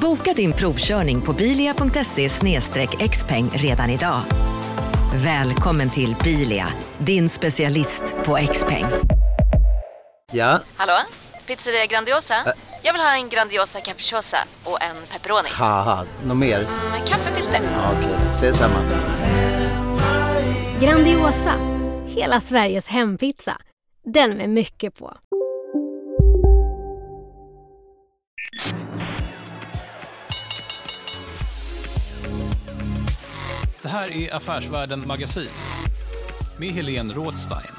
Boka din provkörning på bilia.se xpeng redan idag. Välkommen till Bilia, din specialist på XPeng. Ja, Hallå? Pizzeria Grandiosa? Jag vill ha en Grandiosa capriciosa och en pepperoni. något mer? Med kaffefilter. Ja, Okej, ses samma. Grandiosa, hela Sveriges hempizza. Den med mycket på. Det här är Affärsvärlden Magasin med Helene Rådstein.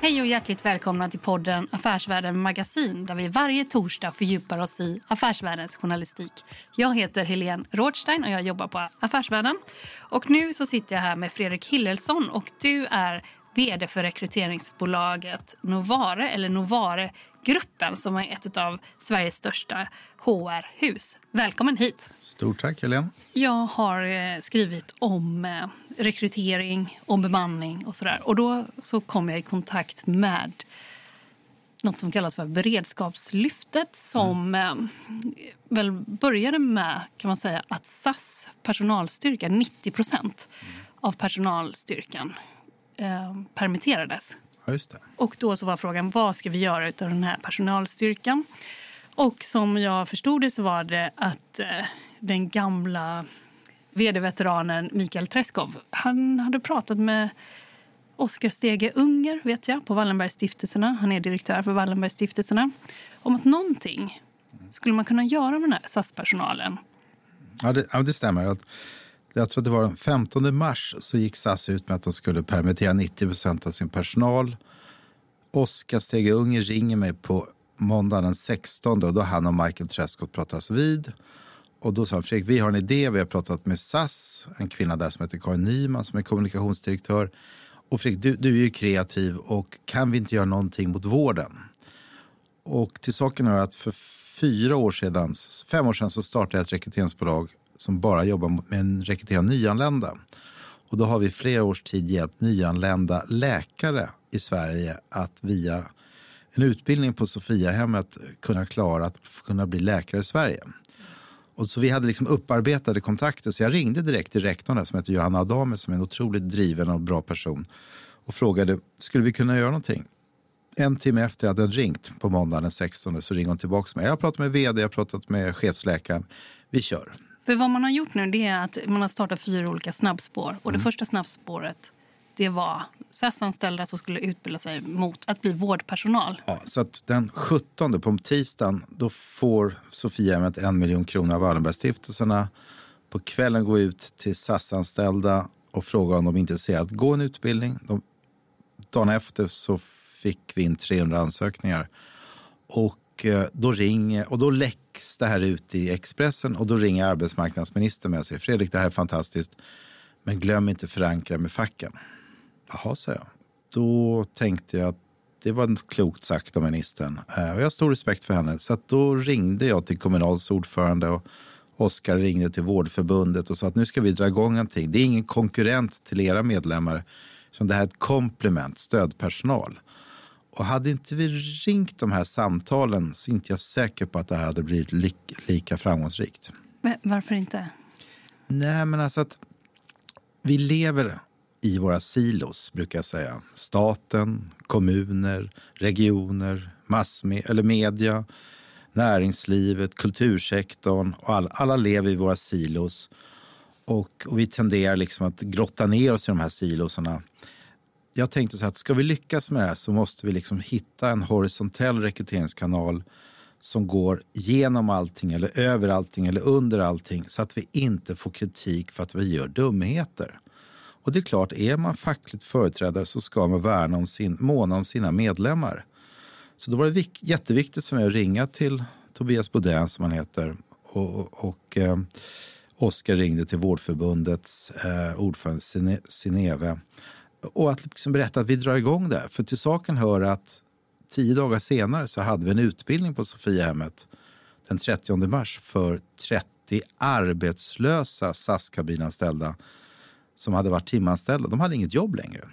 Hej och hjärtligt välkomna till podden Affärsvärlden Magasin där vi varje torsdag fördjupar oss i affärsvärldens journalistik. Jag heter Helene Rådstein och jag jobbar på Affärsvärlden. Och nu så sitter jag här med Fredrik Hillelsson och du är vd för rekryteringsbolaget Novare, eller Novare-gruppen som är ett av Sveriges största HR-hus. Välkommen hit! Stort tack, Helene. Jag har eh, skrivit om eh, rekrytering, om bemanning och sådär. Och då så kom jag i kontakt med något som kallas för beredskapslyftet som eh, väl började med kan man säga att SAS personalstyrka, 90 procent av personalstyrkan eh, permitterades. Ja. Och då så var frågan vad ska vi göra av den här personalstyrkan? Och som jag förstod det så var det att eh, den gamla vd-veteranen Mikael Treskov, han hade pratat med Oskar Stege Unger, vet jag, på Wallenbergstiftelserna. Han är direktör för Wallenbergstiftelserna. Om att någonting skulle man kunna göra med den här SAS-personalen. Ja, det, ja, det stämmer. Jag tror att det var den 15 mars så gick SAS ut med att de skulle permittera 90 procent av sin personal. Oskar Stege Unger ringer mig på måndagen den 16 och då han och Michael Trescott pratas vid. Och då sa han, Fredrik, vi har en idé. Vi har pratat med SAS, en kvinna där som heter Karin Nyman som är kommunikationsdirektör. Och Fredrik, du, du är ju kreativ och kan vi inte göra någonting mot vården? Och till saken är att för fyra år sedan, fem år sedan så startade jag ett rekryteringsbolag som bara jobbar med att rekrytera nyanlända. Och då har vi i flera års tid hjälpt nyanlända läkare i Sverige att via en utbildning på Sofiahemmet kunna klara att kunna bli läkare i Sverige. Och så vi hade liksom upparbetade kontakter så jag ringde direkt till rektorn där, som heter Johanna Adame som är en otroligt driven och bra person och frågade skulle vi kunna göra någonting. En timme efter att jag hade ringt på måndagen den 16 så ringer hon tillbaka mig. Jag har pratat med vd, jag har pratat med chefsläkaren. Vi kör. För vad man har gjort nu det är att man har startat fyra olika snabbspår. Och det första snabbspåret det var SAS-anställda som skulle utbilda sig mot att bli vårdpersonal. Ja, så att den 17 på tisdagen då får Sofiahemmet en miljon kronor av Wallenbergstiftelserna. På kvällen jag ut till SAS-anställda och frågar om de är intresserade att gå en utbildning. De, dagen efter så fick vi in 300 ansökningar. Och Eh, då ringer, och då läcks det här ut i Expressen och då ringer arbetsmarknadsministern med sig. Fredrik, det här är fantastiskt, men glöm inte förankra med facken. Jaha, sa jag. Då tänkte jag att det var klokt sagt av ministern. Eh, och jag har stor respekt för henne. Så att då ringde jag till Kommunals ordförande och Oskar ringde till Vårdförbundet och sa att nu ska vi dra igång någonting. Det är ingen konkurrent till era medlemmar. Så det här är ett komplement, stödpersonal. Och hade inte vi ringt de här samtalen så är inte jag säker på att det här hade blivit li- lika framgångsrikt. Men Varför inte? Nej, men alltså att vi lever i våra silos, brukar jag säga. Staten, kommuner, regioner, massme- eller media, näringslivet, kultursektorn. Och all, alla lever i våra silos. Och, och vi tenderar liksom att grotta ner oss i de här silosarna. Jag tänkte så här att ska vi lyckas med det här så måste vi liksom hitta en horisontell rekryteringskanal som går genom allting eller över allting eller under allting så att vi inte får kritik för att vi gör dumheter. Och det är klart, är man fackligt företrädare så ska man värna om sin, måna om sina medlemmar. Så då var det vik- jätteviktigt för mig att ringa till Tobias Bodén som han heter. Och, och, och eh, Oskar ringde till Vårdförbundets eh, ordförande Sine- Sineve. Och att liksom berätta att vi drar igång det. För till saken hör att tio dagar senare så hade vi en utbildning på Sofiahemmet den 30 mars för 30 arbetslösa SAS-kabinanställda som hade varit timanställda. De hade inget jobb längre.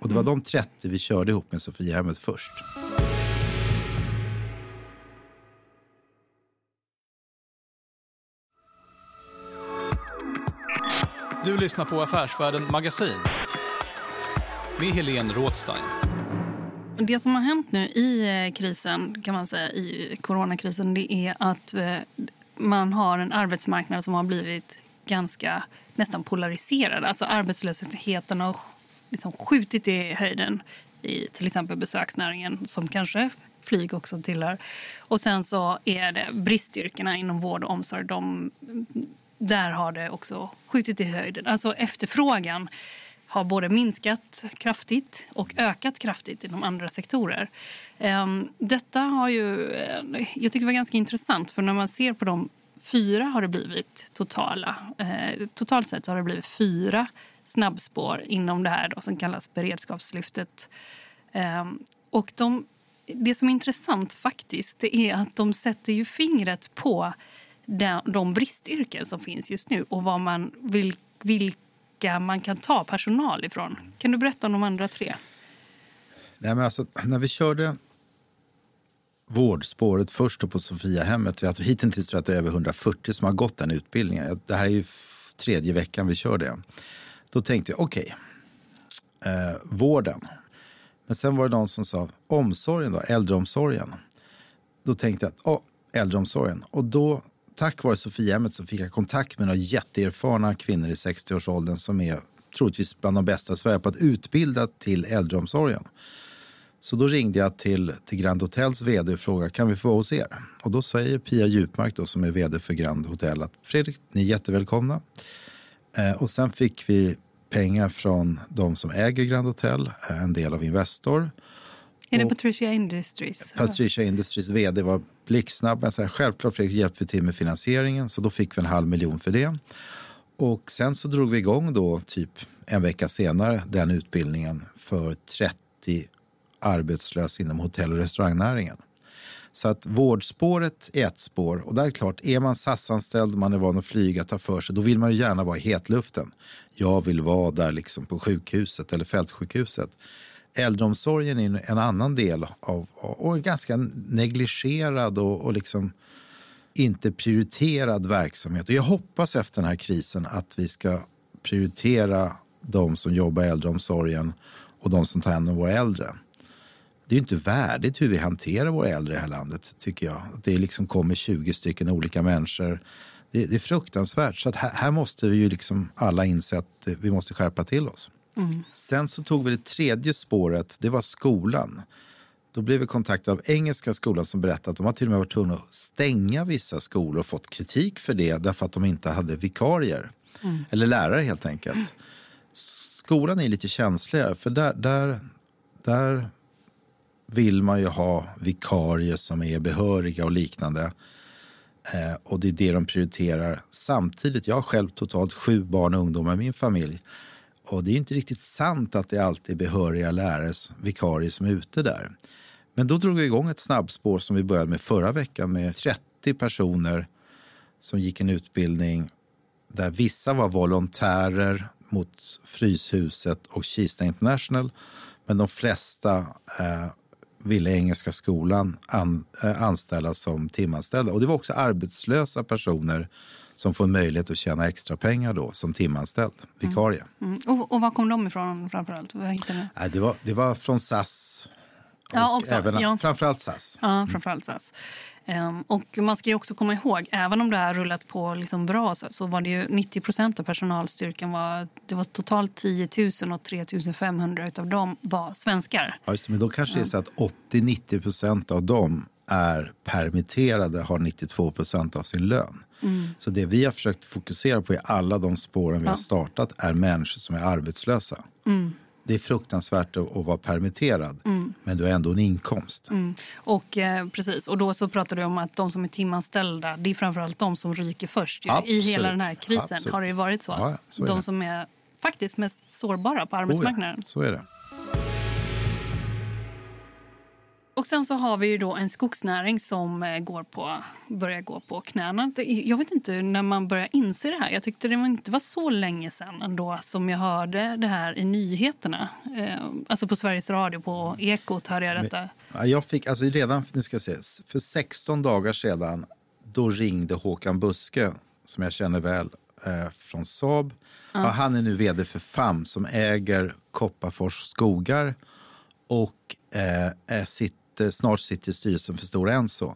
Och det var de 30 vi körde ihop med Sofiahemmet först. Du lyssnar på Affärsvärlden Magasin med Helene Rådstein. Det som har hänt nu i eh, krisen, kan man säga, i coronakrisen, det är att eh, man har en arbetsmarknad som har blivit ganska nästan polariserad. Alltså arbetslösheten har liksom skjutit i höjden i till exempel besöksnäringen som kanske flyg också tillhör. Och sen så är det bristyrkena inom vård och omsorg. De, där har det också skjutit i höjden. Alltså efterfrågan har både minskat kraftigt och ökat kraftigt inom andra sektorer. Ehm, detta har ju, eh, jag tycker det var ganska intressant för när man ser på de fyra har det blivit totala. Eh, totalt sett har det blivit fyra snabbspår inom det här då, som kallas beredskapslyftet. Ehm, och de, det som är intressant faktiskt är att de sätter ju fingret på de, bristyrken som finns just nu och vad man vill, vilka man kan ta personal ifrån. Kan du berätta om de andra tre? Nej, men alltså, när vi körde vårdspåret först och på Sofiahemmet, jag tror hittills tror jag att det är över 140 som har gått den utbildningen. Det här är ju tredje veckan vi kör det. Då tänkte jag, okej, eh, vården. Men sen var det någon som sa omsorgen då, äldreomsorgen. Då tänkte jag, oh, äldreomsorgen. Och då, tack vare Sofiahemmet så fick jag kontakt med några jätteerfarna kvinnor i 60-årsåldern som är troligtvis bland de bästa i Sverige på att utbilda till äldreomsorgen. Så då ringde jag till, till Grand Hotels vd och frågade kan vi få vara hos er. Och då säger Pia Djupmark då, som är vd för Grand Hotel att Fredrik, ni är jättevälkomna. Eh, och sen fick vi pengar från de som äger Grand Hotel, eh, en del av Investor. Är det Patricia Industries? Patricia Industries vd var blixtsnabb. Men så här, självklart Fredrik hjälpte vi till med finansieringen så då fick vi en halv miljon för det. Och sen så drog vi igång då typ en vecka senare den utbildningen för 30 arbetslösa inom hotell och restaurangnäringen. Så att vårdspåret är ett spår och där är det klart, är man SAS-anställd, man är van att flyga, ta för sig, då vill man ju gärna vara i hetluften. Jag vill vara där liksom på sjukhuset eller fältsjukhuset. Äldreomsorgen är en annan del av, och en ganska negligerad och, och liksom inte prioriterad verksamhet. Och jag hoppas efter den här krisen att vi ska prioritera de som jobbar i äldreomsorgen och de som tar hand om våra äldre. Det är inte värdigt hur vi hanterar våra äldre i det här landet, tycker jag. Det liksom kommer 20 stycken olika människor. Det, det är fruktansvärt. Så att här, här måste vi ju liksom alla inse att vi måste skärpa till oss. Sen så tog vi det tredje spåret, det var skolan. Då blev vi kontaktade av Engelska skolan som berättade att de har till och med varit tvungna att stänga vissa skolor och fått kritik för det därför att de inte hade vikarier. Eller lärare helt enkelt. Skolan är lite känsligare för där, där, där vill man ju ha vikarier som är behöriga och liknande. Eh, och det är det de prioriterar. Samtidigt, jag har själv totalt sju barn och ungdomar i min familj. Och det är inte riktigt sant att det alltid är behöriga lärare, vikarier som är ute där. Men då drog vi igång ett snabbspår som vi började med förra veckan med 30 personer som gick en utbildning där vissa var volontärer mot Fryshuset och Kista International. Men de flesta eh, ville Engelska skolan an, eh, anställa som timanställda. Och det var också arbetslösa personer som får möjlighet att tjäna extra pengar då som timanställd, vikarie. Mm. Och, och var kom de ifrån framförallt? Hittade ni? Det, var, det var från SAS. Ja, också, Även, ja. Framförallt SAS. Ja, framförallt SAS. Ehm, och man ska ju också komma ihåg, även om det har rullat på liksom bra så, så var det ju 90 procent av personalstyrkan var, det var totalt 10 000 och 3 500 av dem var svenskar. Ja, just men då kanske det är så att 80-90 procent av dem är permitterade, har 92 procent av sin lön. Så det vi har försökt fokusera på i alla de spåren vi har startat är människor som är arbetslösa. Det är fruktansvärt att, att vara permitterad, Mm. men du har ändå en inkomst. Och, eh, precis, och då så pratar du om att de som är timanställda det är framförallt de som ryker först. I hela den här krisen Absolut. har det varit så. Ja, så de det. som är faktiskt mest sårbara på Oh arbetsmarknaden. ja, så är det. Och sen så har vi ju då en skogsnäring som eh, går på, börjar gå på knäna. Jag vet inte när man börjar inse det här. Jag tyckte det inte var så länge sedan ändå som jag hörde det här i nyheterna. Eh, alltså på Sveriges Radio, på Ekot hörde jag detta. Ja, jag fick, alltså redan nu ska jag se, för 16 dagar sedan då ringde Håkan Buske, som jag känner väl, eh, från Saab. Ja, han är nu vd för FAM som äger Kopparfors skogar och eh, är sitter, snart sitter i styrelsen för Stora Enso.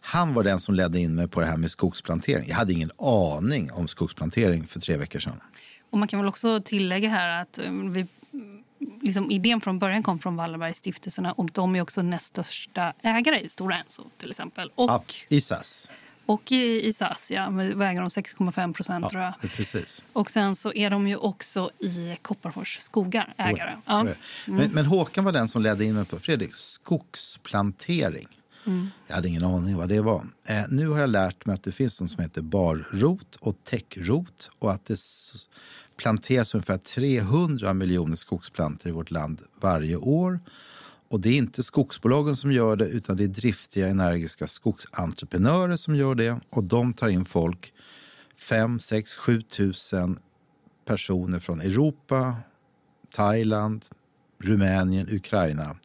Han var den som ledde in mig på det här med skogsplantering. Jag hade ingen aning om skogsplantering för tre veckor sedan. Och man kan väl också tillägga här att eh, vi, liksom, idén från början kom från Wallenbergstiftelserna och de är också näst största ägare i Stora Enso till exempel. Och, Ja, I SAS. Och i, i SAS, ja, väger de 6,5 procent tror jag. Ja, precis. Och sen så är de ju också i Kopparfors skogar ägare. Är det. Men, men Håkan var den som ledde in mig på Fredrik, skogsplantering. Jag hade ingen aning vad det var. Eh, nu har jag lärt mig att det finns något som heter barrot och täckrot och att det planteras ungefär 300 miljoner skogsplantor i vårt land varje år. Och det är inte skogsbolagen som gör det utan det är driftiga, energiska skogsentreprenörer som gör det. Och de tar in folk, 5, 6, 7 tusen personer från Europa, Thailand, Rumänien, Ukraina.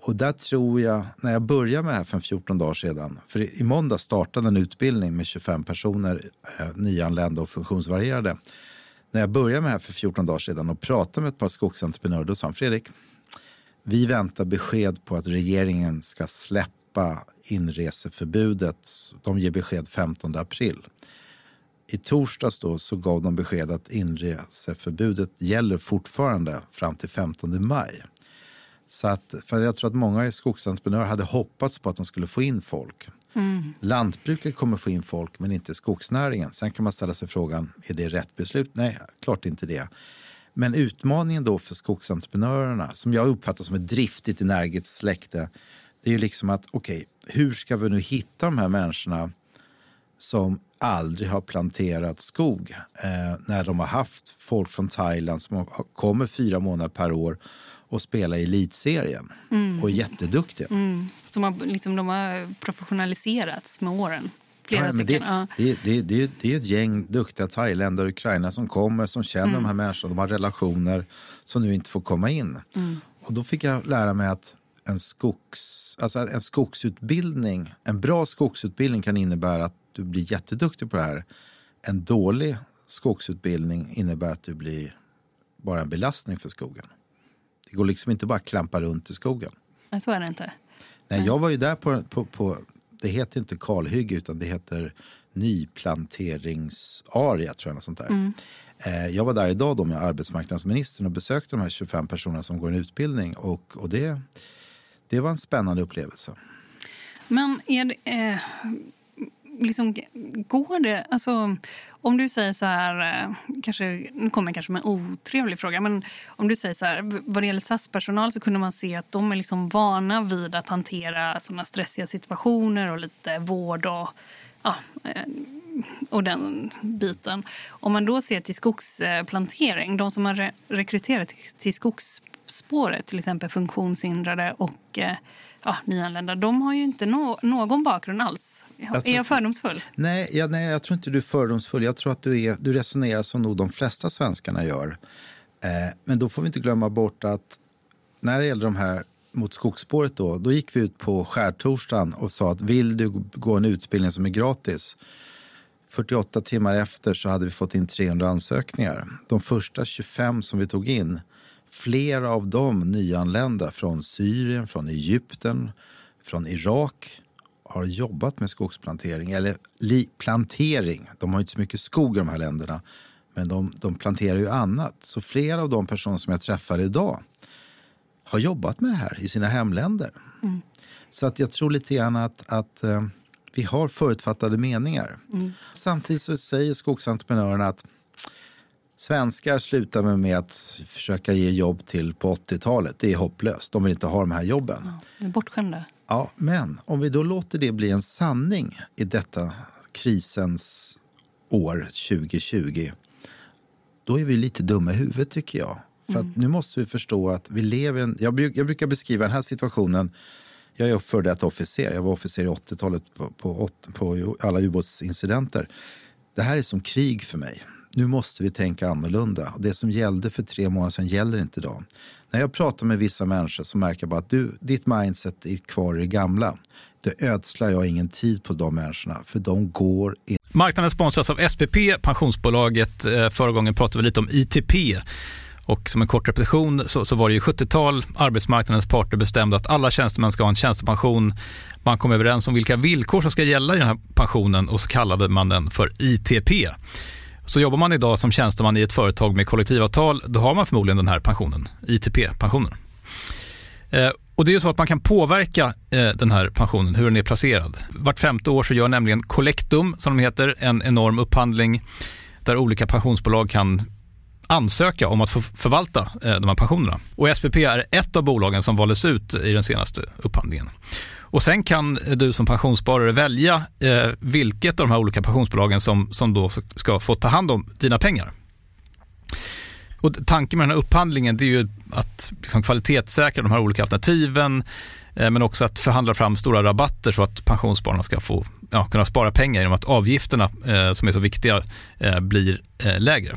Och där tror jag, när jag började med det här för 14 dagar sedan, för i måndag startade en utbildning med 25 personer, eh, nyanlända och funktionsvarierade. När jag började med det här för 14 dagar sedan och pratade med ett par skogsentreprenörer, då sa han Fredrik, vi väntar besked på att regeringen ska släppa inreseförbudet. De ger besked 15 april. I torsdags då så gav de besked att inreseförbudet gäller fortfarande fram till 15 maj. Så att, för jag tror att många skogsentreprenörer hade hoppats på att de skulle få in folk. Lantbruket kommer få in folk men inte skogsnäringen. Sen kan man ställa sig frågan, är det rätt beslut? Nej, klart inte det. Men utmaningen då för skogsentreprenörerna, som jag uppfattar som ett driftigt, energiskt släkte, det är ju liksom att okej, hur ska vi nu hitta de här människorna som aldrig har planterat skog eh, när de har haft folk från Thailand som kommer fyra månader per år och spelar i elitserien och är jätteduktiga. Som har, liksom, de har professionaliserats med åren. Flera Ja, stycken. det, ja. det, det, det, det är ett gäng duktiga thailändare och ukrainare som kommer, som känner Mm. de här människorna, de har relationer som nu inte får komma in. Mm. Och då fick jag lära mig att en, skogs, alltså en skogsutbildning, en bra skogsutbildning kan innebära att du blir jätteduktig på det här. En dålig skogsutbildning innebär att du blir bara en belastning för skogen. Det går liksom inte bara att klampa runt i skogen. Så är det inte. Nej, jag var ju där på, på, på det heter inte kalhygge utan det heter nyplanteringsaria tror jag. Något sånt där. Eh, Jag var där idag då med arbetsmarknadsministern och besökte de här 25 personerna som går en utbildning och, och det, det var en spännande upplevelse. Men är det, eh, liksom, går det... Alltså, om du säger så här... Eh, kanske, nu kommer jag kanske med en otrevlig fråga. Men om du säger så här, vad det gäller SAS-personal så kunde man se att de är liksom vana vid att hantera såna stressiga situationer och lite vård och, ja, eh, och den biten. Om man då ser till skogsplantering, de som har re- rekryterat till, skogsspåret, till exempel funktionshindrade och eh, ja, nyanlända, de har ju inte no någon bakgrund alls. Jag är jag fördomsfull? Nej, ja, nej, jag tror inte du är fördomsfull. Jag tror att du, är, du resonerar som nog de flesta svenskarna gör. Eh, men då får vi inte glömma bort att när det gäller de här mot skogsspåret då, då gick vi ut på skärtorsdagen och sa att vill du gå en utbildning som är gratis 48 timmar efter så hade vi fått in 300 ansökningar. De första 25 som vi tog in, flera av dem nyanlända från Syrien, från Egypten, från Irak har jobbat med skogsplantering, eller plantering. De har inte så mycket skog i de här länderna, men de, de planterar ju annat. Så flera av de personer som jag träffar idag har jobbat med det här i sina hemländer. Så att jag tror lite grann att, att eh, vi har förutfattade meningar. Samtidigt så säger skogsentreprenörerna att Svenskar slutar med, att försöka ge jobb till på 80-talet. Det är hopplöst. De vill inte ha de här jobben. Ja, bortskämda. Ja, men om vi då låter det bli en sanning i detta krisens år 2020, då är vi lite dumma i huvudet tycker jag. För att nu måste vi förstå att vi lever en... Jag, bruk, jag brukar beskriva den här situationen jag är före detta officer. Jag var officer i 80-talet på, på, på, alla ubåtsincidenter. Det här är som krig för mig. Nu måste vi tänka annorlunda. Det som gällde för tre månader sedan gäller inte idag. När jag pratar med vissa människor så märker jag bara att du, ditt mindset är kvar i det gamla. Då ödslar jag ingen tid på de människorna, för de går in. Marknaden sponsras av SPP, pensionsbolaget. Eh, förra gången pratade vi lite om ITP. Och som en kort repetition så, så var det ju 70-tal, arbetsmarknadens parter bestämde att alla tjänstemän ska ha en tjänstepension. Man kom överens om vilka villkor som ska gälla i den här pensionen och så kallade man den för ITP. Så jobbar man idag som tjänsteman i ett företag med kollektivavtal, då har man förmodligen den här pensionen, ITP-pensionen. Eh, och det är ju så att man kan påverka eh, den här pensionen, hur den är placerad. Vart femte år så gör nämligen Collectum, som de heter, en enorm upphandling där olika pensionsbolag kan ansöka om att få förvalta eh, de här pensionerna. Och SPP är ett av bolagen som valdes ut i den senaste upphandlingen. Och sen kan du som pensionssparare välja eh, vilket av de här olika pensionsbolagen som, som då ska få ta hand om dina pengar. Och tanken med den här upphandlingen är ju att liksom kvalitetssäkra de här olika alternativen eh, men också att förhandla fram stora rabatter så att pensionsspararna ska få ja, kunna spara pengar genom att avgifterna eh, som är så viktiga eh, blir eh, lägre.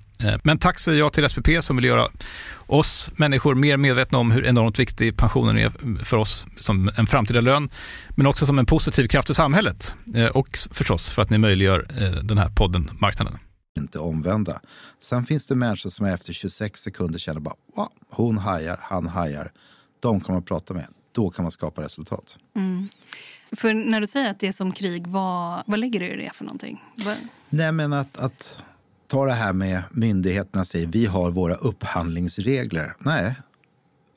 men tack säger jag till SPP som vill göra oss människor mer medvetna om hur enormt viktig pensionen är för oss som en framtida lön, men också som en positiv kraft i samhället. Eh, och förstås för att ni möjliggör eh, den här podden Marknaden. Inte omvända. Sen finns det människor som efter 26 sekunder känner bara wow, hon hajar, han hajar. De kan man prata med. Då kan man skapa resultat. Mm. För när du säger att det är som krig, vad, vad lägger du i det för någonting? Vad... Nej, men att, att ta det här med myndigheterna säger vi har våra upphandlingsregler. Nej,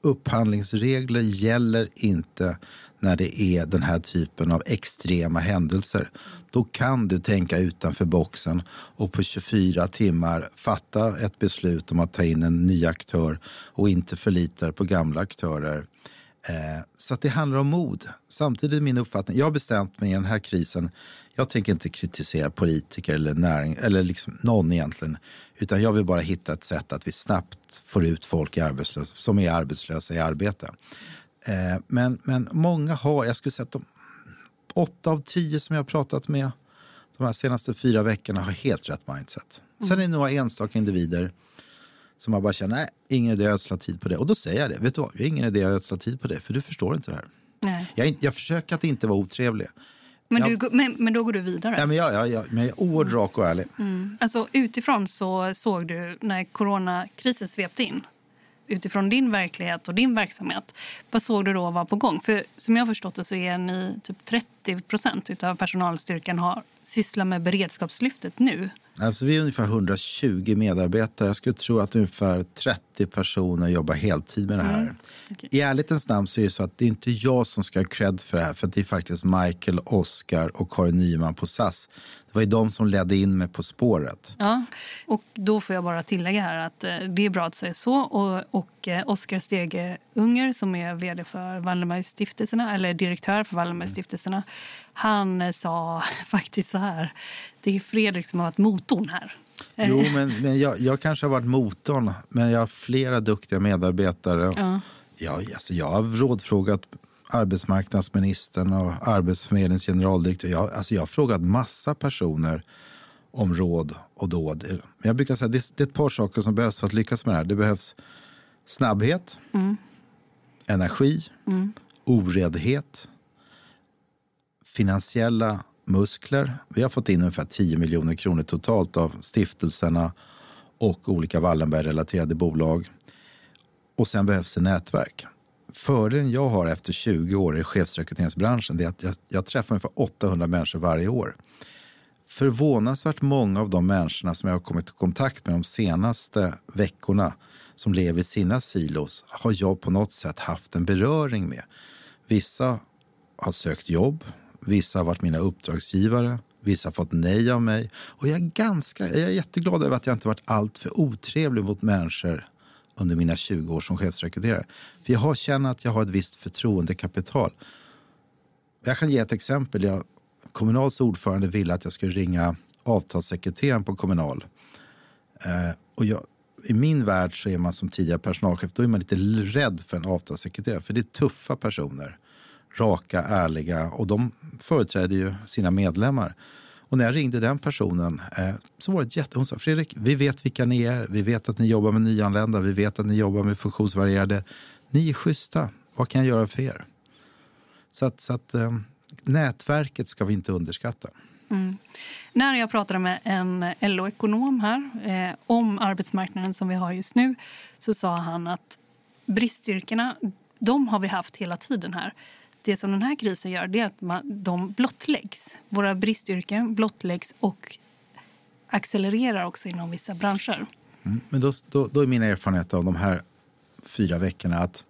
upphandlingsregler gäller inte när det är den här typen av extrema händelser. Då kan du tänka utanför boxen och på 24 timmar fatta ett beslut om att ta in en ny aktör och inte förlita dig på gamla aktörer. Eh, så det handlar om mod. Samtidigt är min uppfattning, jag har bestämt mig i den här krisen jag tänker inte kritisera politiker eller näring, eller liksom någon egentligen. Utan jag vill bara hitta ett sätt att vi snabbt får ut folk i arbetslös, som är arbetslösa i arbete. Eh, men, men många har, jag skulle säga att de, åtta av tio som jag har pratat med de här senaste fyra veckorna har helt rätt mindset. Mm. Sen är det några enstaka individer som man bara känner, nej, ingen idé att ödsla tid på det. Och då säger jag det, vet du vad, har ingen idé att ödsla tid på det, för du förstår inte det här. Nej. Jag, jag försöker att inte vara otrevlig. Men, du, men, men, då går du vidare? Ja, men jag, jag, jag, men jag är oerhört rak och ärlig. Mm. Alltså, utifrån så såg du när coronakrisen svepte in utifrån din verklighet och din verksamhet, vad såg du då var på gång? För som jag har förstått det så är ni typ 30 procent av personalstyrkan har sysslar med beredskapslyftet nu. Alltså vi är ungefär 120 medarbetare. Jag skulle tro att ungefär 30 personer jobbar heltid med det här. Mm. Okay. I ärlighetens namn så är det så att det är inte jag som ska ha cred för det här. För det är faktiskt Michael, Oscar och Karin Nyman på SAS. Det var ju de som ledde in mig på spåret. Ja, och då får jag bara tillägga här att eh, det är bra att säga så. Och, och eh, Oskar Stege Unger som är vd för Wallenbergstiftelserna, eller direktör för Wallenbergstiftelserna, han eh, sa faktiskt så här. Det är Fredrik som har varit motorn här. Jo, men, men jag, jag kanske har varit motorn, men jag har flera duktiga medarbetare. Ja. Jag, alltså, jag har rådfrågat arbetsmarknadsministern och Arbetsförmedlingens generaldirektör. Jag, alltså jag har frågat massa personer om råd och dåd. Men jag brukar säga det, det är ett par saker som behövs för att lyckas med det här. Det behövs snabbhet, energi, oredhet, finansiella muskler. Vi har fått in ungefär 10 miljoner kronor totalt av stiftelserna och olika Wallenberg-relaterade bolag. Och sen behövs det nätverk. Fördelen jag har efter 20 år i chefsrekryteringsbranschen är att jag, jag träffar ungefär 800 människor varje år. Förvånansvärt många av de människorna som jag har kommit i kontakt med de senaste veckorna som lever i sina silos har jag på något sätt haft en beröring med. Vissa har sökt jobb, vissa har varit mina uppdragsgivare, vissa har fått nej av mig. Och jag är, ganska, jag är jätteglad över att jag inte varit alltför otrevlig mot människor under mina 20 år som chefsrekryterare. För jag har känt att jag har ett visst förtroendekapital. Jag kan ge ett exempel. Jag, Kommunals ordförande ville att jag skulle ringa avtalssekreteraren på Kommunal. Eh, och jag, I min värld så är man som tidigare personalchef då är man lite rädd för en avtalssekreterare. För det är tuffa personer. Raka, ärliga och de företräder ju sina medlemmar. Och när jag ringde den personen eh, så var det ett jätte... Hon sa, Fredrik, vi vet vilka ni är. Vi vet att ni jobbar med nyanlända. Vi vet att ni jobbar med funktionsvarierade. Ni är schyssta. Vad kan jag göra för er? Så att, så att eh, nätverket ska vi inte underskatta. När jag pratade med en LO-ekonom här eh, om arbetsmarknaden som vi har just nu så sa han att bristyrkena, de har vi haft hela tiden här. Det som den här krisen gör det är att man, de blottläggs. Våra bristyrken blottläggs och accelererar också inom vissa branscher. Mm. Men då, då, då är min erfarenhet av de här fyra veckorna att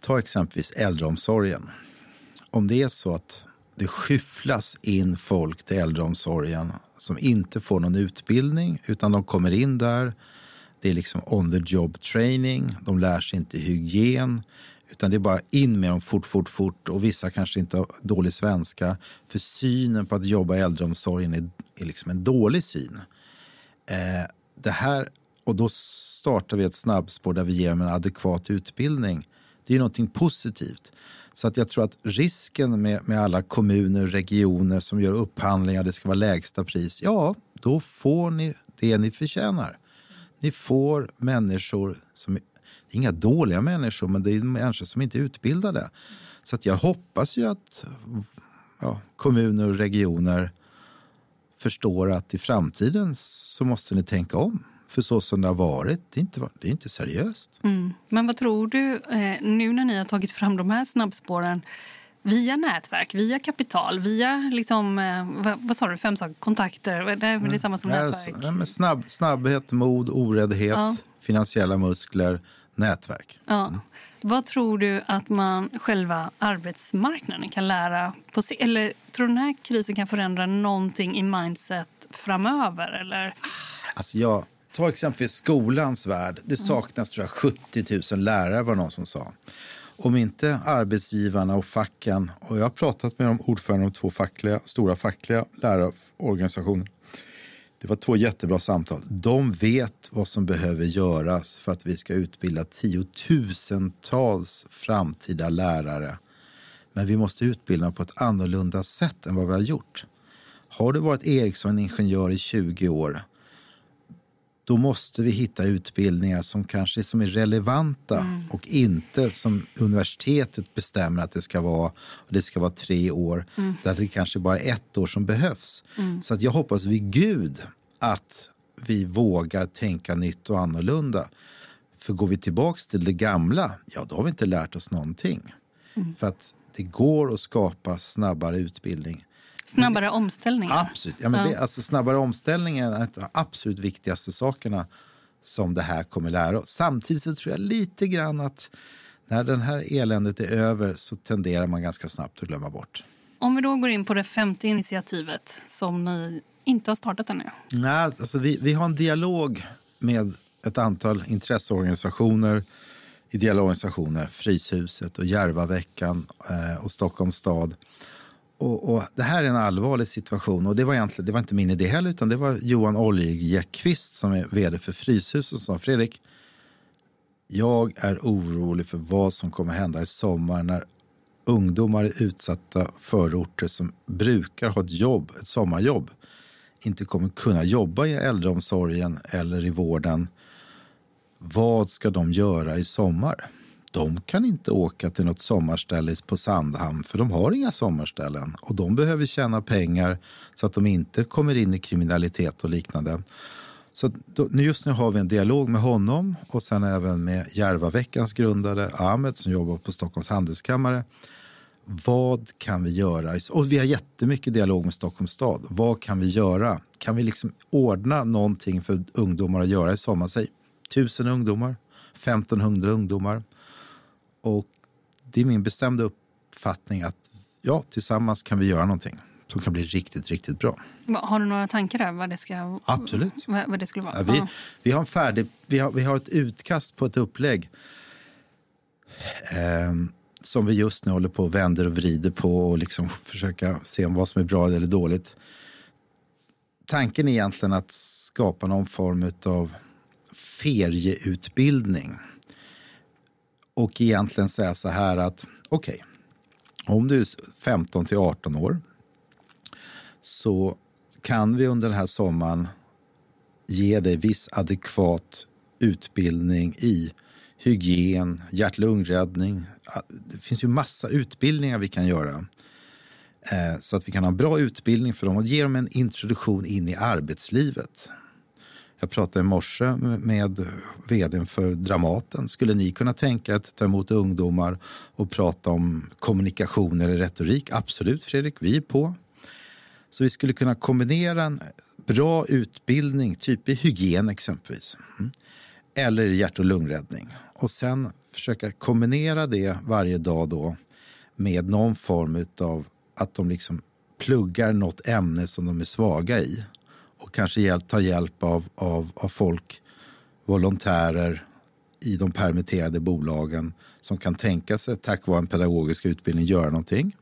ta exempelvis äldreomsorgen. Om det är så att det skyfflas in folk till äldreomsorgen som inte får någon utbildning utan de kommer in där. Det är liksom on the job training. De lär sig inte hygien utan det är bara in med dem fort, fort, fort och vissa kanske inte har dålig svenska. För synen på att jobba i äldreomsorgen är, är liksom en dålig syn. Eh, det här, och då startar vi ett snabbspår där vi ger dem en adekvat utbildning. Det är ju någonting positivt. Så att jag tror att risken med, med alla kommuner och regioner som gör upphandlingar, det ska vara lägsta pris. Ja, då får ni det ni förtjänar. Ni får människor som, det är inga dåliga människor, men det är människor som inte är utbildade. Så att jag hoppas ju att ja, kommuner och regioner förstår att i framtiden så måste ni tänka om. För så som det har varit, det är inte, det är inte seriöst. Mm. Men vad tror du, eh, nu när ni har tagit fram de här snabbspåren via nätverk, via kapital, via liksom, eh, vad, vad sa du, fem saker, kontakter, det är, det är samma som nätverk? men snabb, snabbhet, mod, oräddhet, Ja. finansiella muskler, nätverk. Ja. Vad tror du att man själva arbetsmarknaden kan lära på sig? Eller tror du den här krisen kan förändra någonting i mindset framöver? Eller? Alltså jag, ta exempelvis skolans värld. Det saknas tror jag 70 000 lärare var någon som sa. Om inte arbetsgivarna och facken, och jag har pratat med de ordförande om två fackliga, stora fackliga lärarorganisationer. Det var två jättebra samtal. De vet vad som behöver göras för att vi ska utbilda tiotusentals framtida lärare. Men vi måste utbilda på ett annorlunda sätt än vad vi har gjort. Har du varit Ericsson-ingenjör i 20 år då måste vi hitta utbildningar som kanske som är relevanta och inte som universitetet bestämmer att det ska vara. Och det ska vara tre år, där det kanske bara är ett år som behövs. Så att jag hoppas vid Gud att vi vågar tänka nytt och annorlunda. För går vi tillbaks till det gamla, ja då har vi inte lärt oss någonting. För att det går att skapa snabbare utbildning. Snabbare omställningar? Absolut. Ja, men Det, alltså, snabbare omställning är en av de absolut viktigaste sakerna som det här kommer lära oss. Samtidigt så tror jag lite grann att när den här eländet är över så tenderar man ganska snabbt att glömma bort. Om vi då går in på det femte initiativet som ni inte har startat ännu. Nej, alltså vi, vi har en dialog med ett antal intresseorganisationer, ideella organisationer, Fryshuset och Järvaveckan eh, och Stockholms stad. Och, och det här är en allvarlig situation och det var, egentligen, det var inte min idé heller utan det var Johan Oljekvist som är vd för Fryshuset som sa Fredrik, jag är orolig för vad som kommer hända i sommar när ungdomar i utsatta förorter som brukar ha ett jobb, ett sommarjobb, inte kommer kunna jobba i äldreomsorgen eller i vården. Vad ska de göra i sommar? De kan inte åka till något sommarställe på Sandhamn för de har inga sommarställen och de behöver tjäna pengar så att de inte kommer in i kriminalitet och liknande. Så just nu har vi en dialog med honom och sen även med Järvaveckans grundare Ahmed som jobbar på Stockholms handelskammare. Vad kan vi göra? Och vi har jättemycket dialog med Stockholms stad. Vad kan vi göra? Kan vi liksom ordna någonting för ungdomar att göra i sommar? Säg tusen ungdomar, 1500 ungdomar. Och det är min bestämda uppfattning att ja, tillsammans kan vi göra någonting som kan bli riktigt, riktigt bra. Har du några tankar där vad det, ska, Absolut. Vad, det skulle vara? Ja, vi, vi, har en färdig, vi, har, vi har ett utkast på ett upplägg eh, som vi just nu håller på och vänder och vrider på och liksom försöka se om vad som är bra eller dåligt. Tanken är egentligen att skapa någon form av ferieutbildning. Och egentligen säga så här att okej, okay, om du är 15 till 18 år så kan vi under den här sommaren ge dig viss adekvat utbildning i hygien, hjärt-lungräddning. Det finns ju massa utbildningar vi kan göra. Eh, så att vi kan ha en bra utbildning för dem och ge dem en introduktion in i arbetslivet. Jag pratade i morse med vdn för Dramaten. Skulle ni kunna tänka er att ta emot ungdomar och prata om kommunikation eller retorik? Absolut Fredrik, vi är på. Så vi skulle kunna kombinera en bra utbildning, typ i hygien exempelvis, mm, eller i hjärt och lungräddning. Och sen försöka kombinera det varje dag då med någon form av att de liksom pluggar något ämne som de är svaga i. Och kanske hjälp, ta hjälp av, av, av folk, volontärer i de permitterade bolagen som kan tänka sig, tack vare en pedagogisk utbildning, göra någonting.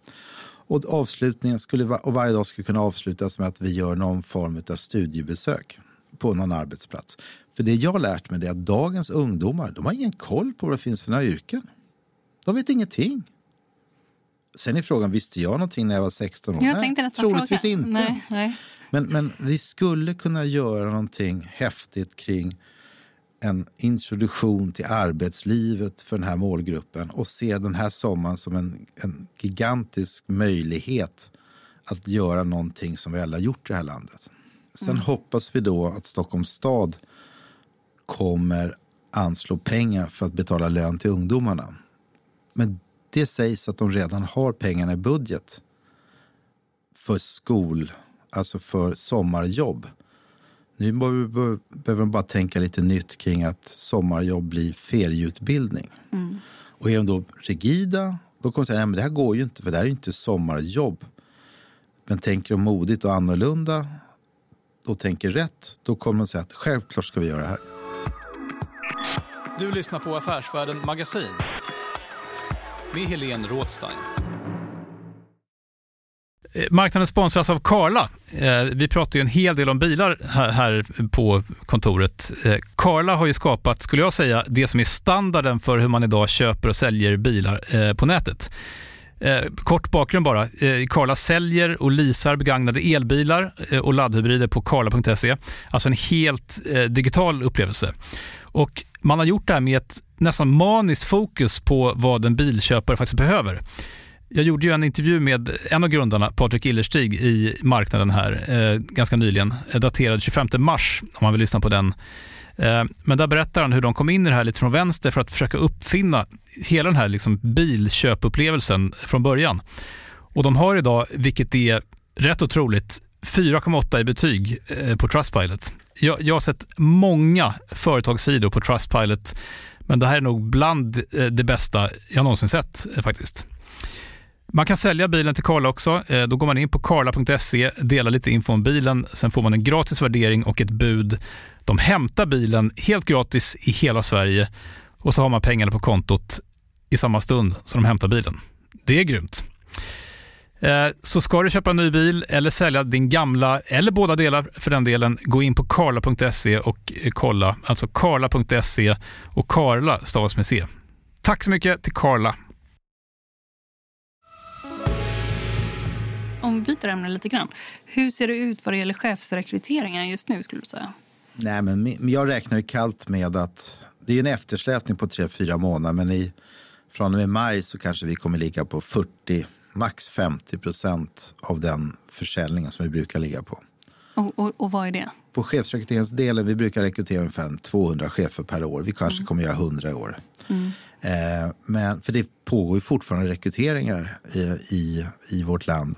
Och avslutningen skulle, och varje dag skulle kunna avslutas med att vi gör någon form av studiebesök på någon arbetsplats. För det jag har lärt mig är att dagens ungdomar, de har ingen koll på vad det finns för några yrken. De vet ingenting. Sen är frågan, visste jag någonting när jag var 16 år? Jag tänkte nästan troligtvis fråga. inte. Nej, nej. Men, men vi skulle kunna göra någonting häftigt kring en introduktion till arbetslivet för den här målgruppen och se den här sommaren som en, en gigantisk möjlighet att göra någonting som vi alla gjort i det här landet. Sen mm. hoppas vi då att Stockholms stad kommer anslå pengar för att betala lön till ungdomarna. Men det sägs att de redan har pengarna i budget för skol, alltså för sommarjobb. Nu behöver de bara tänka lite nytt kring att sommarjobb blir ferieutbildning. Mm. Och är de då rigida, då kommer de säga att det här går ju inte för det här är inte sommarjobb. Men tänker de modigt och annorlunda och tänker rätt, då kommer de säga att självklart ska vi göra det här. Du lyssnar på Affärsvärlden Magasin med Helene Rådstein. Eh, marknaden sponsras av Karla. Eh, vi pratar ju en hel del om bilar här på kontoret. Eh, karla har ju skapat, skulle jag säga, det som är standarden för hur man idag köper och säljer bilar på nätet. Kort bakgrund bara. Karla säljer och leasar begagnade elbilar och laddhybrider på karla.se. Alltså en helt digital upplevelse. Och man har gjort det här med ett nästan maniskt fokus på vad en bilköpare faktiskt behöver. Jag gjorde ju en intervju med en av grundarna, Patrik Illerstig, i marknaden här eh, ganska nyligen, eh, daterad 25 mars, om man vill lyssna på den. Eh, men där berättar han hur de kom in i det här lite från vänster för att försöka uppfinna hela den här liksom bilköpupplevelsen från början. Och de har idag, vilket är rätt otroligt, 4,8 i betyg eh, på Trustpilot. Jag, jag har sett många företagssidor på Trustpilot, men det här är nog bland eh, det bästa jag någonsin sett eh, faktiskt. Man kan sälja bilen till Karla också. Då går man in på karla.se, delar lite info om bilen, sen får man en gratis värdering och ett bud. De hämtar bilen helt gratis i hela Sverige och så har man pengarna på kontot i samma stund som de hämtar bilen. Det är grymt. Eh, så ska du köpa en ny bil eller sälja din gamla, eller båda delar för den delen, gå in på karla.se och kolla. Alltså karla.se och Karla stavas med C. Tack så mycket till Karla. de byter ämne lite grann. Hur ser det ut vad det gäller chefsrekryteringar just nu skulle du säga? Nej, men jag räknar ju kallt med att det är en eftersläpning på tre fyra månader, men i, från och med maj så kanske vi kommer ligga på 40, max 50 procent av den försäljningen som vi brukar ligga på. Och, och, och vad är det? På chefsrekryteringsdelen, vi brukar rekrytera ungefär 200 chefer per år. Vi kanske mm. kommer göra 100 i år. Mm. Eh, men, för det pågår ju fortfarande rekryteringar i, i, i vårt land.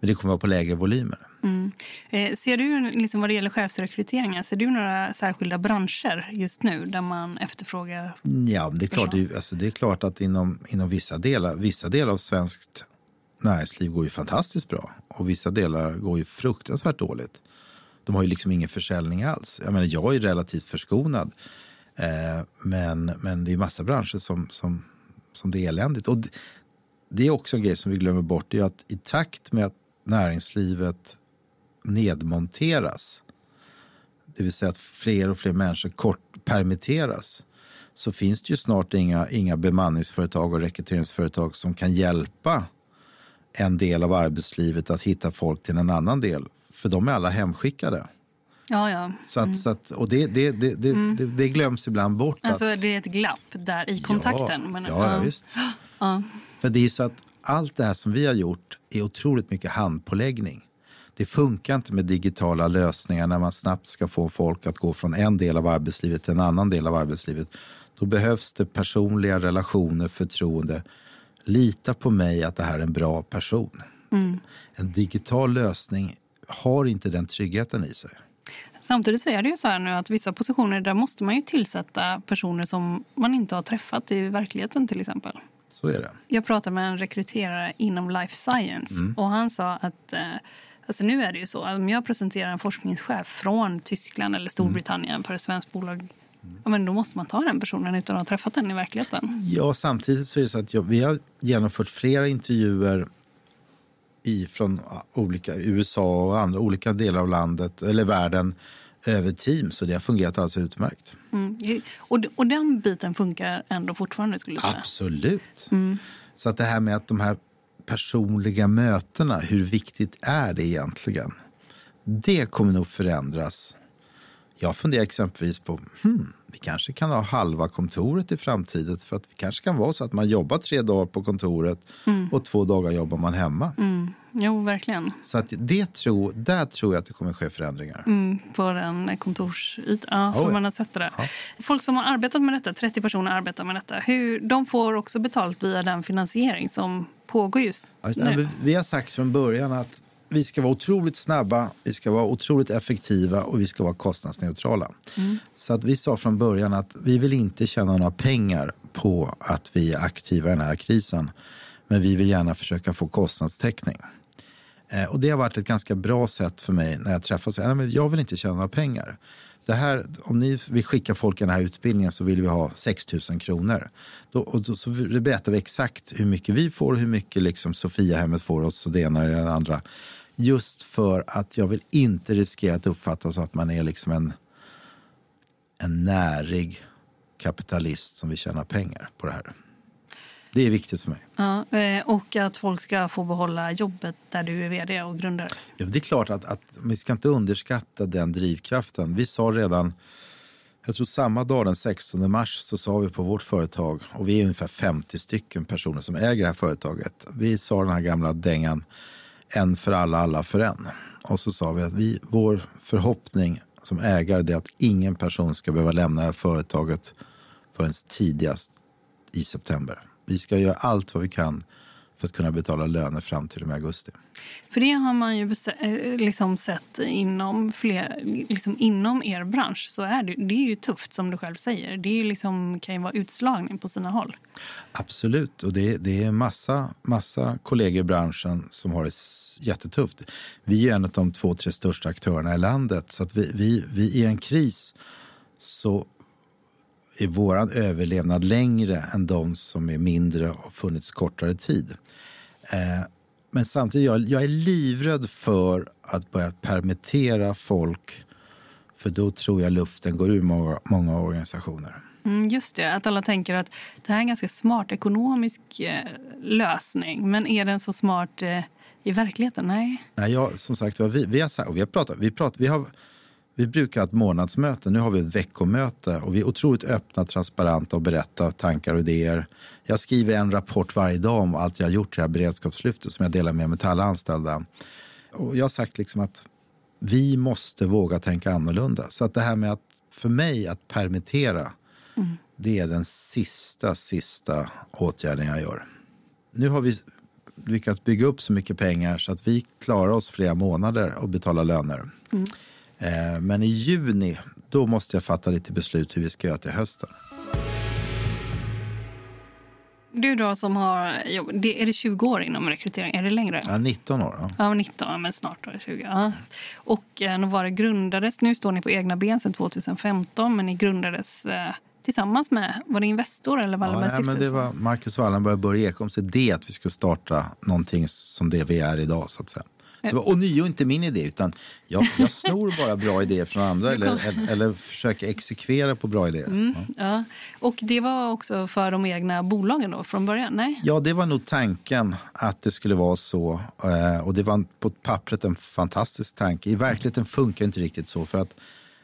Men det kommer vara på lägre volymer. Mm. Eh, ser du, liksom vad det gäller chefsrekryteringar, ser du några särskilda branscher just nu där man efterfrågar Ja, det är klart, det, alltså, det är klart att inom, inom vissa, delar, vissa delar av svenskt näringsliv går ju fantastiskt bra och vissa delar går ju fruktansvärt dåligt. De har ju liksom ingen försäljning alls. Jag menar, jag är relativt förskonad. Eh, men, men det är massa branscher som, som, som det är eländigt. Och det, det är också en grej som vi glömmer bort. Det är att i takt med att näringslivet nedmonteras, det vill säga att fler och fler människor kort permitteras, så finns det ju snart inga, inga bemanningsföretag och rekryteringsföretag som kan hjälpa en del av arbetslivet att hitta folk till en annan del. För de är alla hemskickade. Ja, ja. Så att, mm. så att, och det, det, det, det, mm. det, det glöms ibland bort. Alltså att, det är ett glapp där i kontakten. Ja, men, ja, ja, visst. Ja. För det är så att allt det här som vi har gjort är otroligt mycket handpåläggning. Det funkar inte med digitala lösningar när man snabbt ska få folk att gå från en del av arbetslivet till en annan del av arbetslivet. Då behövs det personliga relationer, förtroende. Lita på mig att det här är en bra person. Mm. En digital lösning har inte den tryggheten i sig. Samtidigt så är det ju så här nu att vissa positioner där måste man ju tillsätta personer som man inte har träffat i verkligheten till exempel. Så är det. Jag pratade med en rekryterare inom life science mm. och han sa att eh, Alltså nu är det ju så om jag presenterar en forskningschef från Tyskland eller Storbritannien mm. för ett svenskt bolag Ja, men då måste man ta den personen utan att ha träffat den i verkligheten. Ja, samtidigt så är det så att jag, vi har genomfört flera intervjuer i, från olika USA och andra olika delar av landet eller världen över Teams och det har fungerat alldeles utmärkt. Mm. Och, och den biten funkar ändå fortfarande skulle jag säga? Absolut. Mm. Så att det här med att de här personliga mötena, hur viktigt är det egentligen? Det kommer nog förändras. Jag funderar exempelvis på, hmm, vi kanske kan ha halva kontoret i framtiden. För att det kanske kan vara så att man jobbar tre dagar på kontoret mm. och två dagar jobbar man hemma. Mm. Jo, verkligen. Så att det tro, där tror jag att det kommer ske förändringar. Mm, på en kontorsyta. Ja, oh, man ha sett det. Ja. Folk som har arbetat med detta, 30 personer arbetar med detta, hur, de får också betalt via den finansiering som pågår just nu. Vi har sagt från början att vi ska vara otroligt snabba, vi ska vara otroligt effektiva och vi ska vara kostnadsneutrala. Mm. Så att vi sa från början att vi vill inte tjäna några pengar på att vi är aktiva i den här krisen. Men vi vill gärna försöka få kostnadstäckning. Eh, och det har varit ett ganska bra sätt för mig när jag träffas. Jag vill inte tjäna några pengar. Det här, om ni vill skicka folk i den här utbildningen så vill vi ha 6 000 kronor. Då, och då, så berättar vi exakt hur mycket vi får och hur mycket liksom Sofiahemmet får oss och det ena och det andra. Just för att jag vill inte riskera att uppfattas som att man är liksom en, en närig kapitalist som vill tjäna pengar på det här. Det är viktigt för mig. Ja, eh, och att folk ska få behålla jobbet där du är vd och grundare. Ja, det är klart att, att vi ska inte underskatta den drivkraften. Vi sa redan, jag tror samma dag den 16 mars, så sa vi på vårt företag, och vi är ungefär 50 stycken personer som äger det här företaget. Vi sa den här gamla dängan, en för alla, alla för en. Och så sa vi att vi, vår förhoppning som ägare är att ingen person ska behöva lämna det här företaget förrän tidigast i september. Vi ska göra allt vad vi kan för att kunna betala löner fram till och med augusti. För det har man ju eh, liksom sett inom, fler, liksom inom er bransch. Så är det, det är ju tufft som du själv säger. Det är liksom, kan ju vara utslagning på sina håll. Absolut, och det, det är massa, massa kollegor i branschen som har det jättetufft. Vi är en av de två, tre största aktörerna i landet. Så att vi, vi, vi i en kris så är vår överlevnad längre än de som är mindre och har funnits kortare tid. Eh, men samtidigt, jag, jag är livrädd för att börja permittera folk för då tror jag luften går ur många, många organisationer. Mm, just det, att alla tänker att det här är en ganska smart ekonomisk eh, lösning. Men är den så smart eh, i verkligheten? Nej. Nej, jag, som sagt vi, vi har, vi har pratat, vi, pratat, vi, har, vi brukar ha ett månadsmöte, nu har vi ett veckomöte och vi är otroligt öppna, transparenta och berättar tankar och idéer. Jag skriver en rapport varje dag om allt jag har gjort i det här beredskapslyftet som jag delar med mig till alla anställda. Och jag har sagt liksom att vi måste våga tänka annorlunda. Så att det här med att, för mig, att permittera, mm. det är den sista, sista åtgärden jag gör. Nu har vi lyckats bygga upp så mycket pengar så att vi klarar oss flera månader och betala löner. Mm. Eh, men i juni, då måste jag fatta lite beslut hur vi ska göra till hösten. Du då som har är det 20 år inom rekrytering? Är det längre? Ja, 19 år. Ja, ja 19, men snart då är det 20. Ja. Och eh, var det grundades, nu står ni på egna ben sedan 2015, men ni grundades eh, tillsammans med, var det Investor eller Wallenbergs ja, men Det var Marcus Wallenberg och Börje Ekholms idé att vi skulle starta någonting som det vi är idag så att säga. Så, och nio inte min idé, utan jag, jag snor bara bra idéer från andra eller, eller, försöker exekvera på bra idéer. Mm, ja. Och det var också för de egna bolagen då från början? Nej? Ja, det var nog tanken att det skulle vara så. Eh, och det var på pappret en fantastisk tanke. I verkligheten funkar inte riktigt så. för att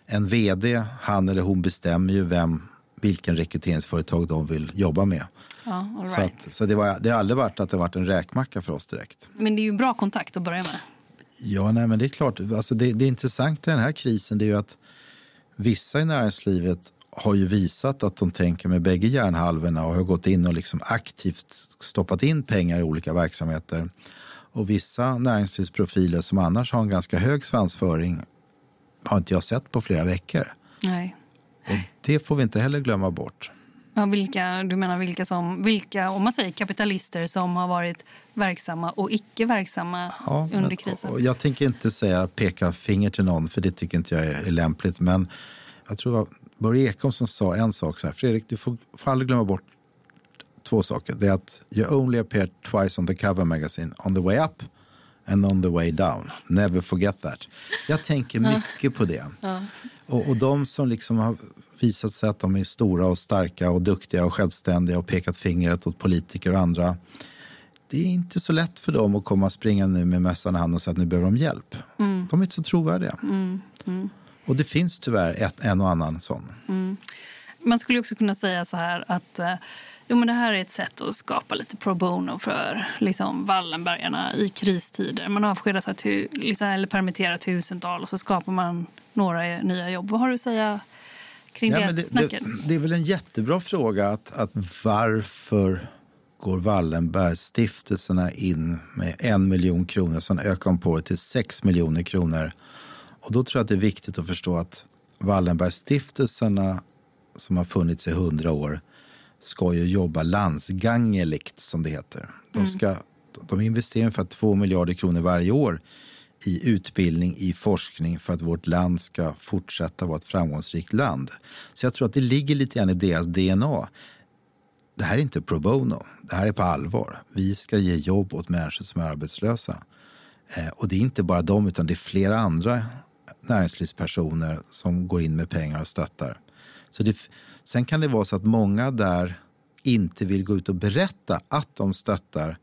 en vd, han eller hon bestämmer ju vem, vilken rekryteringsföretag de vill jobba med. Ja, right. Så, att, så det, var, det har aldrig varit att det varit en räkmacka för oss direkt. Men det är ju bra kontakt att börja med. Ja, nej, men det är klart. Alltså det, det intressanta i den här krisen det är ju att vissa i näringslivet har ju visat att de tänker med bägge hjärnhalvorna och har gått in och liksom aktivt stoppat in pengar i olika verksamheter. Och vissa näringslivsprofiler som annars har en ganska hög svansföring har inte jag sett på flera veckor. Nej. Och det får vi inte heller glömma bort. Ja, vilka, du menar vilka, som, vilka, om man säger kapitalister som har varit verksamma och icke verksamma ja, under men, krisen? Jag tänker inte säga peka finger till någon, för det tycker inte jag är, lämpligt. Men jag tror det var Börje Ekholm som sa en sak så här. Fredrik, du får, får aldrig glömma bort två saker. Det är att you only appear twice on the cover magazine. On the way up and on the way down. Never forget that. Jag tänker mycket på det. Och, och de som liksom har visat sig att de är stora och starka och duktiga och självständiga och pekat fingret åt politiker och andra. Det är inte så lätt för dem att komma springande nu med mössan i handen och säga att nu behöver de hjälp. Mm. De är inte så trovärdiga. Mm. Mm. Och det finns tyvärr ett, en och annan sån. Mm. Man skulle också kunna säga så här att eh, jo, men det här är ett sätt att skapa lite pro bono för liksom, Wallenbergarna i kristider. Man avskedar så här, liksom, eller permitterar tusentals och så skapar man några nya jobb. Vad har du att säga kring ja, det, det, det, det är väl en jättebra fråga att, att varför går Wallenbergstiftelserna in med en miljon kronor, sen ökar de på det till sex miljoner kronor. Och då tror jag att det är viktigt att förstå att Wallenbergstiftelserna som har funnits i hundra år ska ju jobba landsgangeligt som det heter. De, mm. ska, de investerar ungefär två miljarder kronor varje år i utbildning, i forskning för att vårt land ska fortsätta vara ett framgångsrikt land. Så jag tror att det ligger lite grann i deras DNA. Det här är inte pro bono, det här är på allvar. Vi ska ge jobb åt människor som är arbetslösa. Eh, och det är inte bara de, utan det är flera andra näringslivspersoner som går in med pengar och stöttar. Så det, sen kan det vara så att många där inte vill gå ut och berätta att de stöttar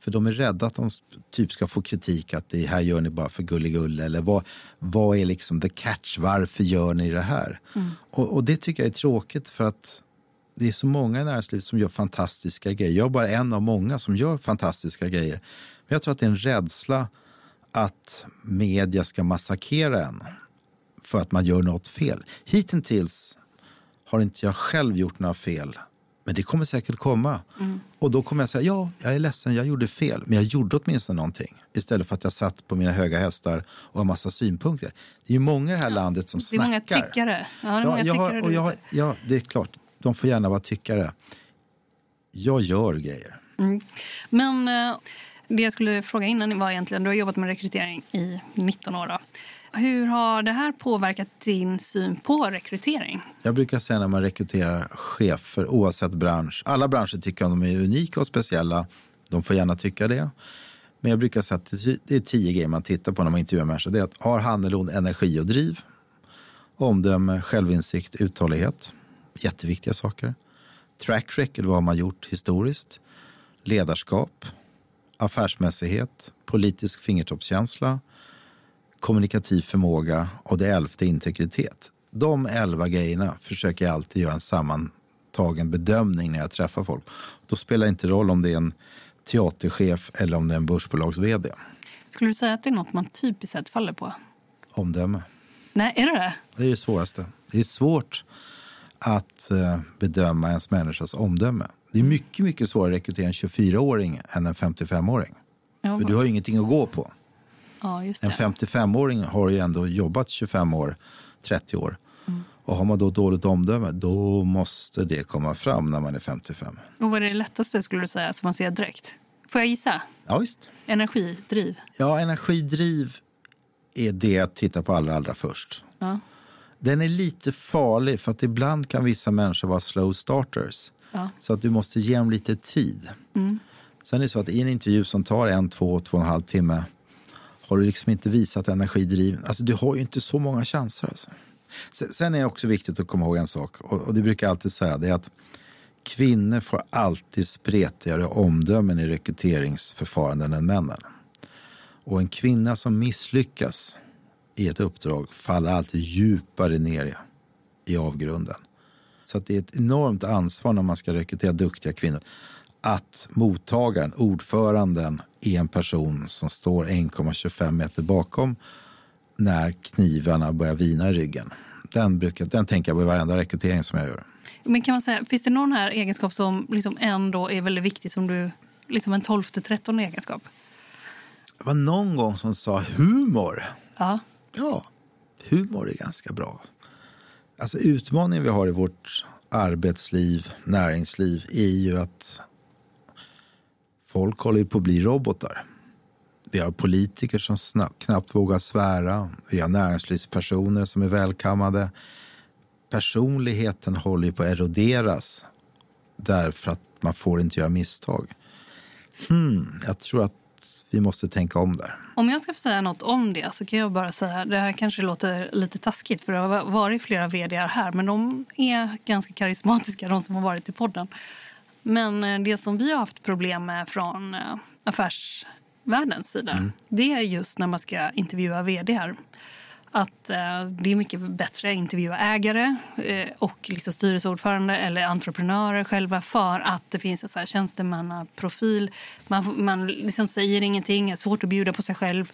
för de är rädda att de typ ska få kritik att det här gör ni bara för gulligull. Eller vad, vad är liksom the catch? Varför gör ni det här? Mm. Och, och, det tycker jag är tråkigt för att det är så många i näringslivet som gör fantastiska grejer. Jag är bara en av många som gör fantastiska grejer. Men jag tror att det är en rädsla att media ska massakera en för att man gör något fel. Hittills har inte jag själv gjort några fel men det kommer säkert komma. Mm. Och då kommer jag säga, ja, jag är ledsen, jag gjorde fel. Men jag gjorde åtminstone någonting. Istället för att jag satt på mina höga hästar och har massa synpunkter. Det är ju många i det här landet som snackar. Det är många tyckare. Ja, det är, många ja, och jag, ja, det är klart. De får gärna vara tyckare. Jag gör grejer. Mm. Men eh, det jag skulle fråga innan var egentligen, du har jobbat med rekrytering i 19 år. Då. Hur har det här påverkat din syn på rekrytering? Jag brukar säga när man rekryterar chefer, oavsett bransch. Alla branscher tycker att de är unika och speciella. De får gärna tycka det. Men jag brukar säga att det är tio grejer man tittar på när man intervjuar människor. Det är att har han eller hon energi och driv? Omdöme, självinsikt, uthållighet. Jätteviktiga saker. Track record, vad har man gjort historiskt? Ledarskap, affärsmässighet, politisk fingertoppskänsla, kommunikativ förmåga och det elfte integritet. De elva grejerna försöker jag alltid göra en sammantagen bedömning när jag träffar folk. Då spelar det inte roll om det är en teaterchef eller om det är en börsbolags vd. Skulle du säga att det är något man typiskt sett faller på? Omdöme. Nej, är det det? Det är det svåraste. Det är svårt att eh, bedöma ens människas omdöme. Det är mycket, mycket svårare att rekrytera en 24-åring än en 55-åring. Ja, För du har ju ingenting att gå på. Ja just En det. 55-åring har ju ändå jobbat 25 år, 30 år. Och har man då dåligt omdöme, då måste det komma fram när man är 55. Och vad är det lättaste skulle du säga som man ser direkt? Får jag gissa? Ja, visst. Energi, driv. Ja, energidriv är det att titta på allra, allra först. Ja. Den är lite farlig för att ibland kan vissa människor vara slow starters. Ja. Så att du måste ge dem lite tid. Sen är det så att i en intervju som tar en, två, två och en halv timme har du liksom inte visat energidriv. Alltså du har ju inte så många chanser. Alltså. Sen- är det också viktigt att komma ihåg en sak och, det brukar jag alltid säga. Det är att kvinnor får alltid spretigare omdömen i rekryteringsförfaranden än männen. Och en kvinna som misslyckas i ett uppdrag faller alltid djupare ner i, i avgrunden. Så att det är ett enormt ansvar när man ska rekrytera duktiga kvinnor att mottagaren, ordföranden, är en person som står 1,25 meter bakom när knivarna börjar vina i ryggen. Den, brukar, den tänker jag på i varenda rekrytering som jag gör. Men kan man säga, finns det någon här egenskap som liksom ändå är väldigt viktig som du, liksom en tolfte, trettonde egenskap? Det var någon gång som sa humor. Ja. Ja, humor är ganska bra. Alltså utmaningen vi har i vårt arbetsliv, näringsliv, är ju att folk håller ju på att bli robotar. Vi har politiker som snabbt, knappt vågar svära. Vi har näringslivspersoner som är välkammade. Personligheten håller ju på att eroderas därför att man får inte göra misstag. Hmm, jag tror att vi måste tänka om där. Om jag ska få säga något om det så kan jag bara säga, det här kanske låter lite taskigt för det har varit flera vd här men de är ganska karismatiska de som har varit i podden. Men eh, det som vi har haft problem med från eh, affärsvärldens sida det är just när man ska intervjua vd här. Att eh, det är mycket bättre att intervjua ägare och liksom styrelseordförande eller entreprenörer själva för att det finns en så här tjänstemannaprofil. Man, man liksom säger ingenting, är svårt att bjuda på sig själv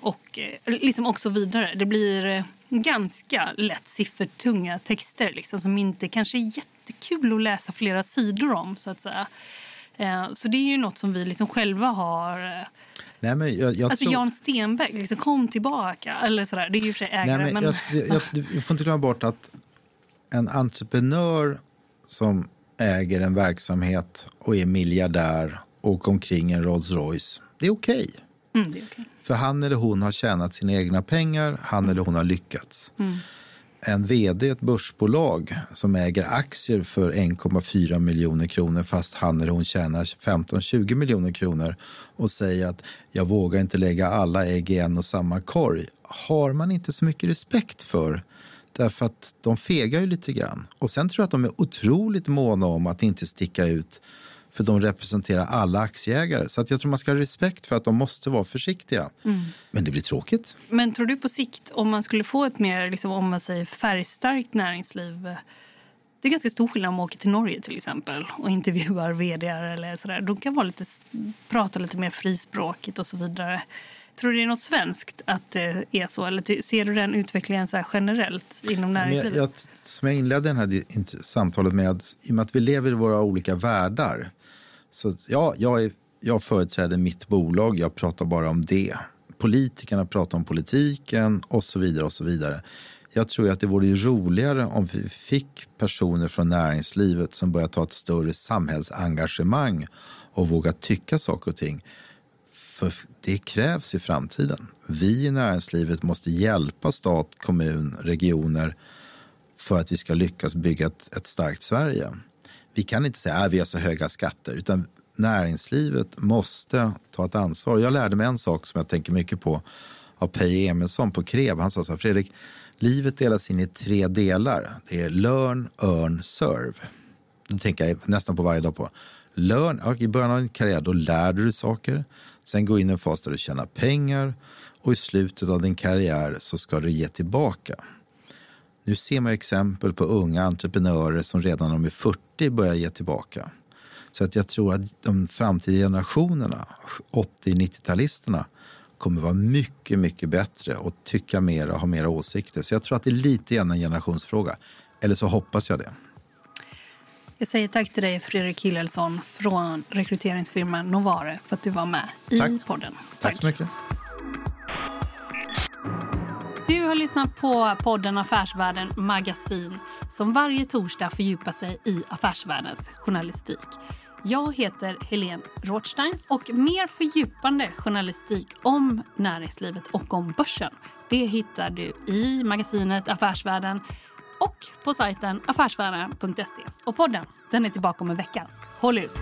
och liksom också vidare. Det blir ganska lätt siffertunga texter liksom, som inte kanske är jättekul att läsa flera sidor om. så att säga. Eh, Så det är ju något som vi liksom själva har eh, Nej, men jag, jag Alltså tror... Jan Stenbeck, liksom, kom tillbaka. Eller sådär. Det är ju för sig ägare. Nej, men men... jag, du får inte glömma bort att en entreprenör som äger en verksamhet och är miljardär och omkring en Rolls Royce, det är okej. Mm, det är okej. För han eller hon har tjänat sina egna pengar, han eller hon har lyckats. Mm. En vd i ett börsbolag som äger aktier för 1,4 miljoner kronor fast han eller hon tjänar 15-20 miljoner kronor och säger att jag vågar inte lägga alla ägg i en och samma korg har man inte så mycket respekt för. Därför att de fegar ju lite grann. Och sen tror jag att de är otroligt måna om att inte sticka ut för de representerar alla aktieägare. Så att jag tror man ska ha respekt för att de måste vara försiktiga. Men det blir tråkigt. Men tror du på sikt, om man skulle få ett mer liksom, om man säger, färgstarkt näringsliv eh, det är ganska stor skillnad om man åker till Norge till exempel och intervjuar vd eller sådär. De kan vara lite, prata lite mer frispråkigt och så vidare. Tror du det är något svenskt att det är så? Eller ser du den utvecklingen så generellt inom Men jag, näringslivet? jag, som jag inledde det här samtalet med, i och med att vi lever i våra olika världar. Så ja, jag, är, jag företräder mitt bolag, jag pratar bara om det. Politikerna pratar om politiken och så vidare. och så vidare. Jag tror att det vore roligare om vi fick personer från näringslivet som börjar ta ett större samhällsengagemang och våga tycka saker och ting. För det krävs i framtiden. Vi i näringslivet måste hjälpa stat, kommun, regioner för att vi ska lyckas bygga ett, ett starkt Sverige. Vi kan inte säga att vi har så höga skatter, utan näringslivet måste ta ett ansvar. Jag lärde mig en sak som jag tänker mycket på av Peje Emilsson på Krev. Han sa så här, Fredrik, livet delas in i tre delar. Det är learn, earn, serve. Det tänker jag nästan på varje dag på. Learn, I början av din karriär då lär du dig saker. Sen går in i en fas där du tjänar pengar och i slutet av din karriär så ska du ge tillbaka. Nu ser man exempel på unga entreprenörer som redan när de är 40 börjar ge tillbaka. Så att jag tror att de framtida generationerna, 80-90-talisterna, kommer vara mycket, mycket bättre och tycka mer och ha mera åsikter. Så jag tror att det är lite grann en generationsfråga. Eller så hoppas jag det. Jag säger tack till dig, Fredrik Hillelsson från rekryteringsfirman Novare för att du var med Tack. i podden. Tack så mycket. Du har lyssnat på podden Affärsvärlden Magasin som varje torsdag fördjupar sig i affärsvärldens journalistik. Jag heter Helene Rothstein och mer fördjupande journalistik om näringslivet och om börsen det hittar du i magasinet Affärsvärlden och på sajten affärsvärlden.se. Och podden den är tillbaka om en vecka. Håll ut!